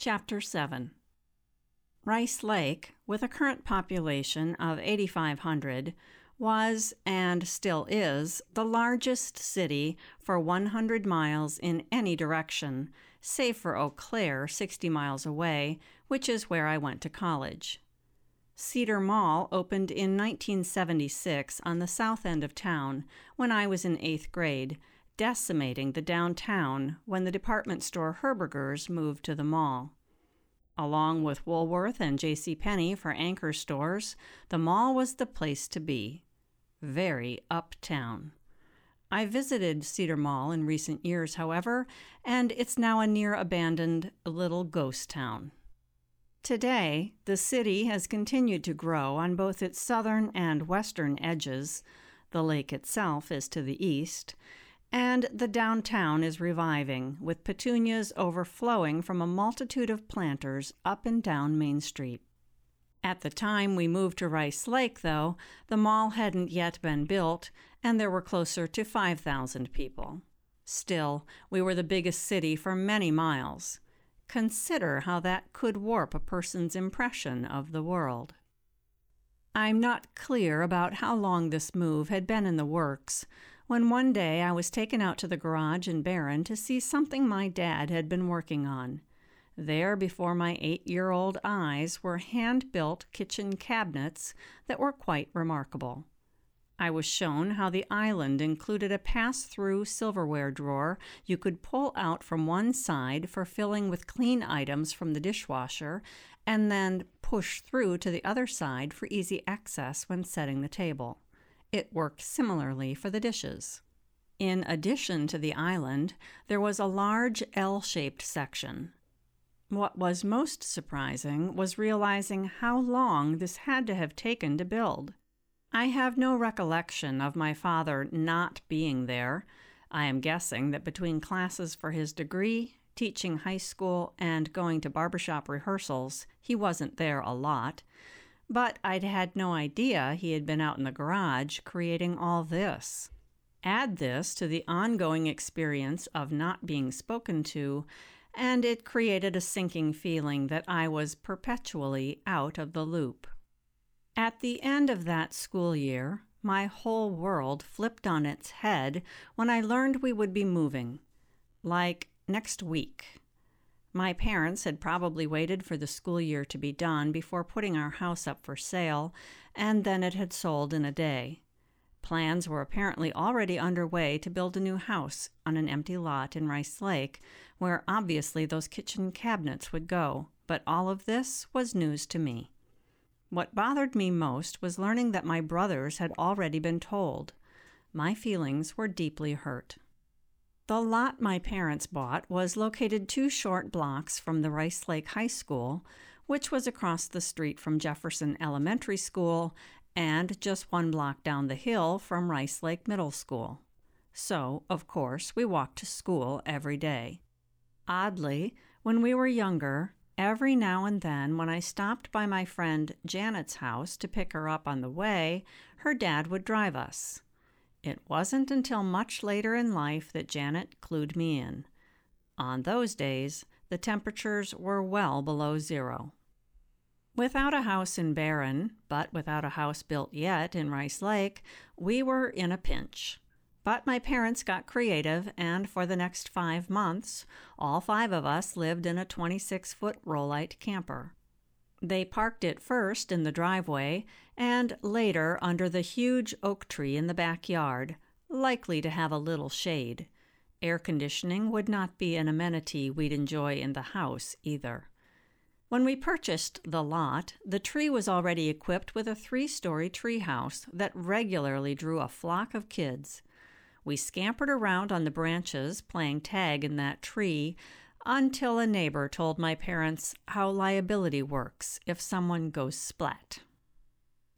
Chapter 7 Rice Lake, with a current population of 8,500, was and still is the largest city for 100 miles in any direction, save for Eau Claire, 60 miles away, which is where I went to college. Cedar Mall opened in 1976 on the south end of town when I was in eighth grade, decimating the downtown when the department store Herberger's moved to the mall. Along with Woolworth and J.C. Penney for anchor stores, the mall was the place to be very uptown. I visited Cedar Mall in recent years, however, and it's now a near abandoned little ghost town. Today, the city has continued to grow on both its southern and western edges. The lake itself is to the east, and the downtown is reviving, with petunias overflowing from a multitude of planters up and down Main Street. At the time we moved to Rice Lake, though, the mall hadn't yet been built, and there were closer to 5,000 people. Still, we were the biggest city for many miles. Consider how that could warp a person's impression of the world. I'm not clear about how long this move had been in the works when one day I was taken out to the garage in Barron to see something my dad had been working on. There, before my eight year old eyes, were hand built kitchen cabinets that were quite remarkable. I was shown how the island included a pass through silverware drawer you could pull out from one side for filling with clean items from the dishwasher, and then push through to the other side for easy access when setting the table. It worked similarly for the dishes. In addition to the island, there was a large L shaped section, what was most surprising was realizing how long this had to have taken to build. I have no recollection of my father not being there. I am guessing that between classes for his degree, teaching high school, and going to barbershop rehearsals, he wasn't there a lot. But I'd had no idea he had been out in the garage creating all this. Add this to the ongoing experience of not being spoken to, and it created a sinking feeling that I was perpetually out of the loop. At the end of that school year, my whole world flipped on its head when I learned we would be moving. Like next week. My parents had probably waited for the school year to be done before putting our house up for sale, and then it had sold in a day. Plans were apparently already underway to build a new house on an empty lot in Rice Lake, where obviously those kitchen cabinets would go, but all of this was news to me. What bothered me most was learning that my brothers had already been told. My feelings were deeply hurt. The lot my parents bought was located two short blocks from the Rice Lake High School, which was across the street from Jefferson Elementary School and just one block down the hill from Rice Lake Middle School. So, of course, we walked to school every day. Oddly, when we were younger, every now and then when I stopped by my friend Janet's house to pick her up on the way, her dad would drive us. It wasn't until much later in life that Janet clued me in. On those days, the temperatures were well below zero. Without a house in Barron, but without a house built yet in Rice Lake, we were in a pinch. But my parents got creative, and for the next five months, all five of us lived in a 26 foot Rollite camper. They parked it first in the driveway, and later under the huge oak tree in the backyard, likely to have a little shade. Air conditioning would not be an amenity we'd enjoy in the house either. When we purchased the lot, the tree was already equipped with a three story treehouse that regularly drew a flock of kids. We scampered around on the branches playing tag in that tree until a neighbor told my parents how liability works if someone goes splat.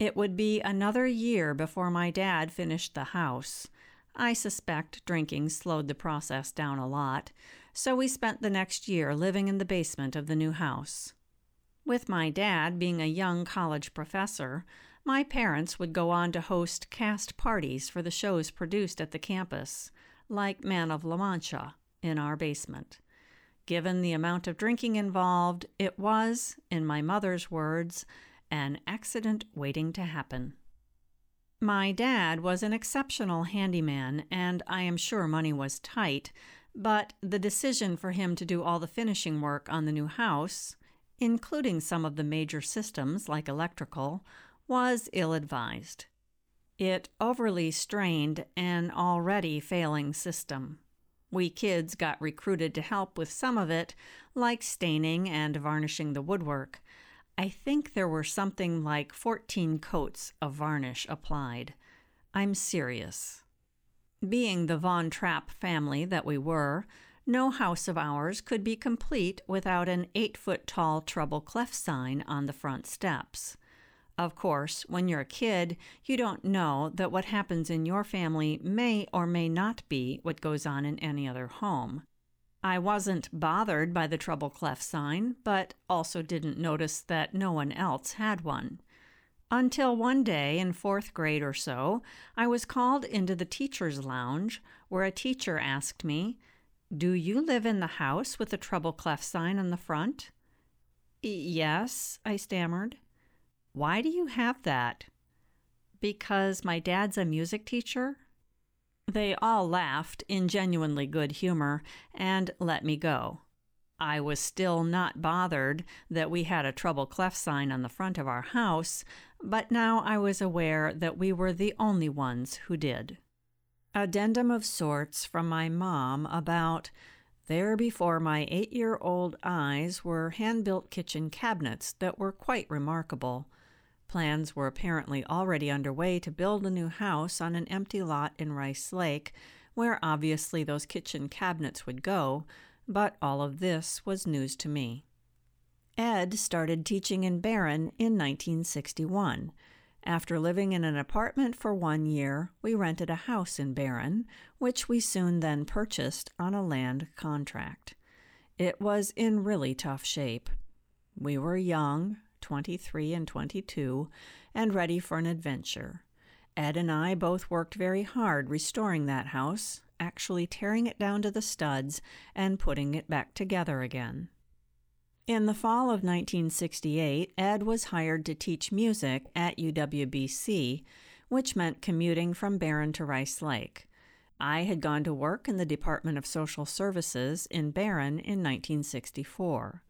It would be another year before my dad finished the house. I suspect drinking slowed the process down a lot, so we spent the next year living in the basement of the new house. With my dad being a young college professor, my parents would go on to host cast parties for the shows produced at the campus, like Man of La Mancha, in our basement. Given the amount of drinking involved, it was, in my mother's words, an accident waiting to happen. My dad was an exceptional handyman, and I am sure money was tight, but the decision for him to do all the finishing work on the new house, including some of the major systems like electrical, was ill advised. It overly strained an already failing system. We kids got recruited to help with some of it, like staining and varnishing the woodwork, I think there were something like 14 coats of varnish applied. I'm serious. Being the Von Trapp family that we were, no house of ours could be complete without an eight foot tall treble clef sign on the front steps. Of course, when you're a kid, you don't know that what happens in your family may or may not be what goes on in any other home. I wasn't bothered by the treble clef sign, but also didn't notice that no one else had one. Until one day in fourth grade or so, I was called into the teacher's lounge where a teacher asked me, Do you live in the house with the treble clef sign on the front? Yes, I stammered. Why do you have that? Because my dad's a music teacher, they all laughed in genuinely good humor and let me go. I was still not bothered that we had a treble clef sign on the front of our house, but now I was aware that we were the only ones who did. Addendum of sorts from my mom about there before my eight year old eyes were hand built kitchen cabinets that were quite remarkable. Plans were apparently already underway to build a new house on an empty lot in Rice Lake, where obviously those kitchen cabinets would go, but all of this was news to me. Ed started teaching in Barron in 1961. After living in an apartment for one year, we rented a house in Barron, which we soon then purchased on a land contract. It was in really tough shape. We were young, 23 and 22, and ready for an adventure. Ed and I both worked very hard restoring that house, actually tearing it down to the studs and putting it back together again. In the fall of 1968, Ed was hired to teach music at UWBC, which meant commuting from Barron to Rice Lake. I had gone to work in the Department of Social Services in Barron in 1964.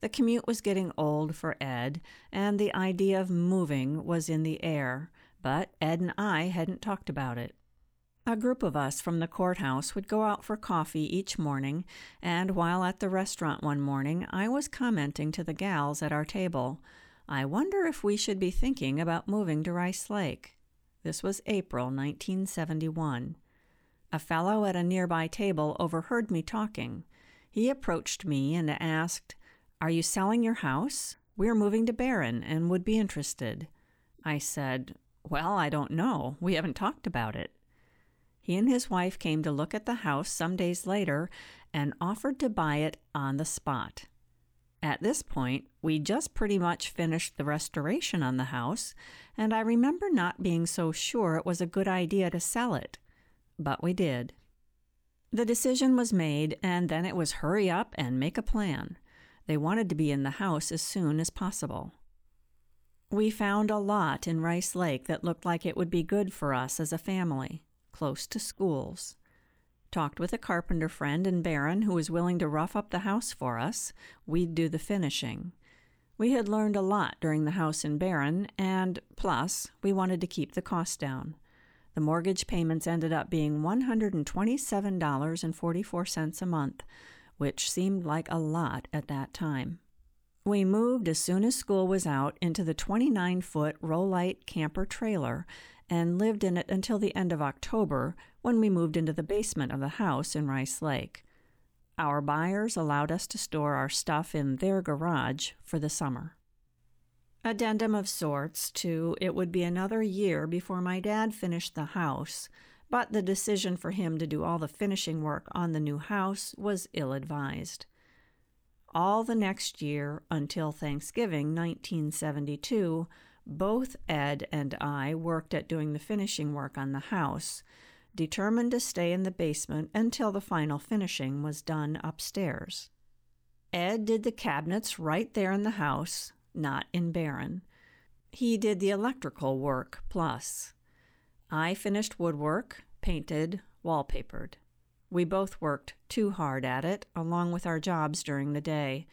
The commute was getting old for Ed, and the idea of moving was in the air, but Ed and I hadn't talked about it. A group of us from the courthouse would go out for coffee each morning, and while at the restaurant one morning, I was commenting to the gals at our table, I wonder if we should be thinking about moving to Rice Lake. This was April 1971. A fellow at a nearby table overheard me talking. He approached me and asked, are you selling your house? We're moving to Barron and would be interested. I said, Well, I don't know. We haven't talked about it. He and his wife came to look at the house some days later and offered to buy it on the spot. At this point, we just pretty much finished the restoration on the house, and I remember not being so sure it was a good idea to sell it. But we did. The decision was made, and then it was hurry up and make a plan. They wanted to be in the house as soon as possible. We found a lot in Rice Lake that looked like it would be good for us as a family, close to schools. Talked with a carpenter friend in Barron who was willing to rough up the house for us. We'd do the finishing. We had learned a lot during the house in Barron, and plus, we wanted to keep the cost down. The mortgage payments ended up being $127.44 a month, which seemed like a lot at that time. We moved as soon as school was out into the 29 foot Rollite camper trailer and lived in it until the end of October when we moved into the basement of the house in Rice Lake. Our buyers allowed us to store our stuff in their garage for the summer. Addendum of sorts to it would be another year before my dad finished the house, but the decision for him to do all the finishing work on the new house was ill advised. All the next year, until Thanksgiving 1972, both Ed and I worked at doing the finishing work on the house, determined to stay in the basement until the final finishing was done upstairs. Ed did the cabinets right there in the house, not in Barron. He did the electrical work plus. I finished woodwork, painted, wallpapered. We both worked too hard at it, along with our jobs during the day.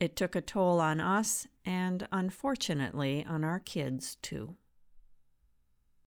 It took a toll on us and, unfortunately, on our kids, too.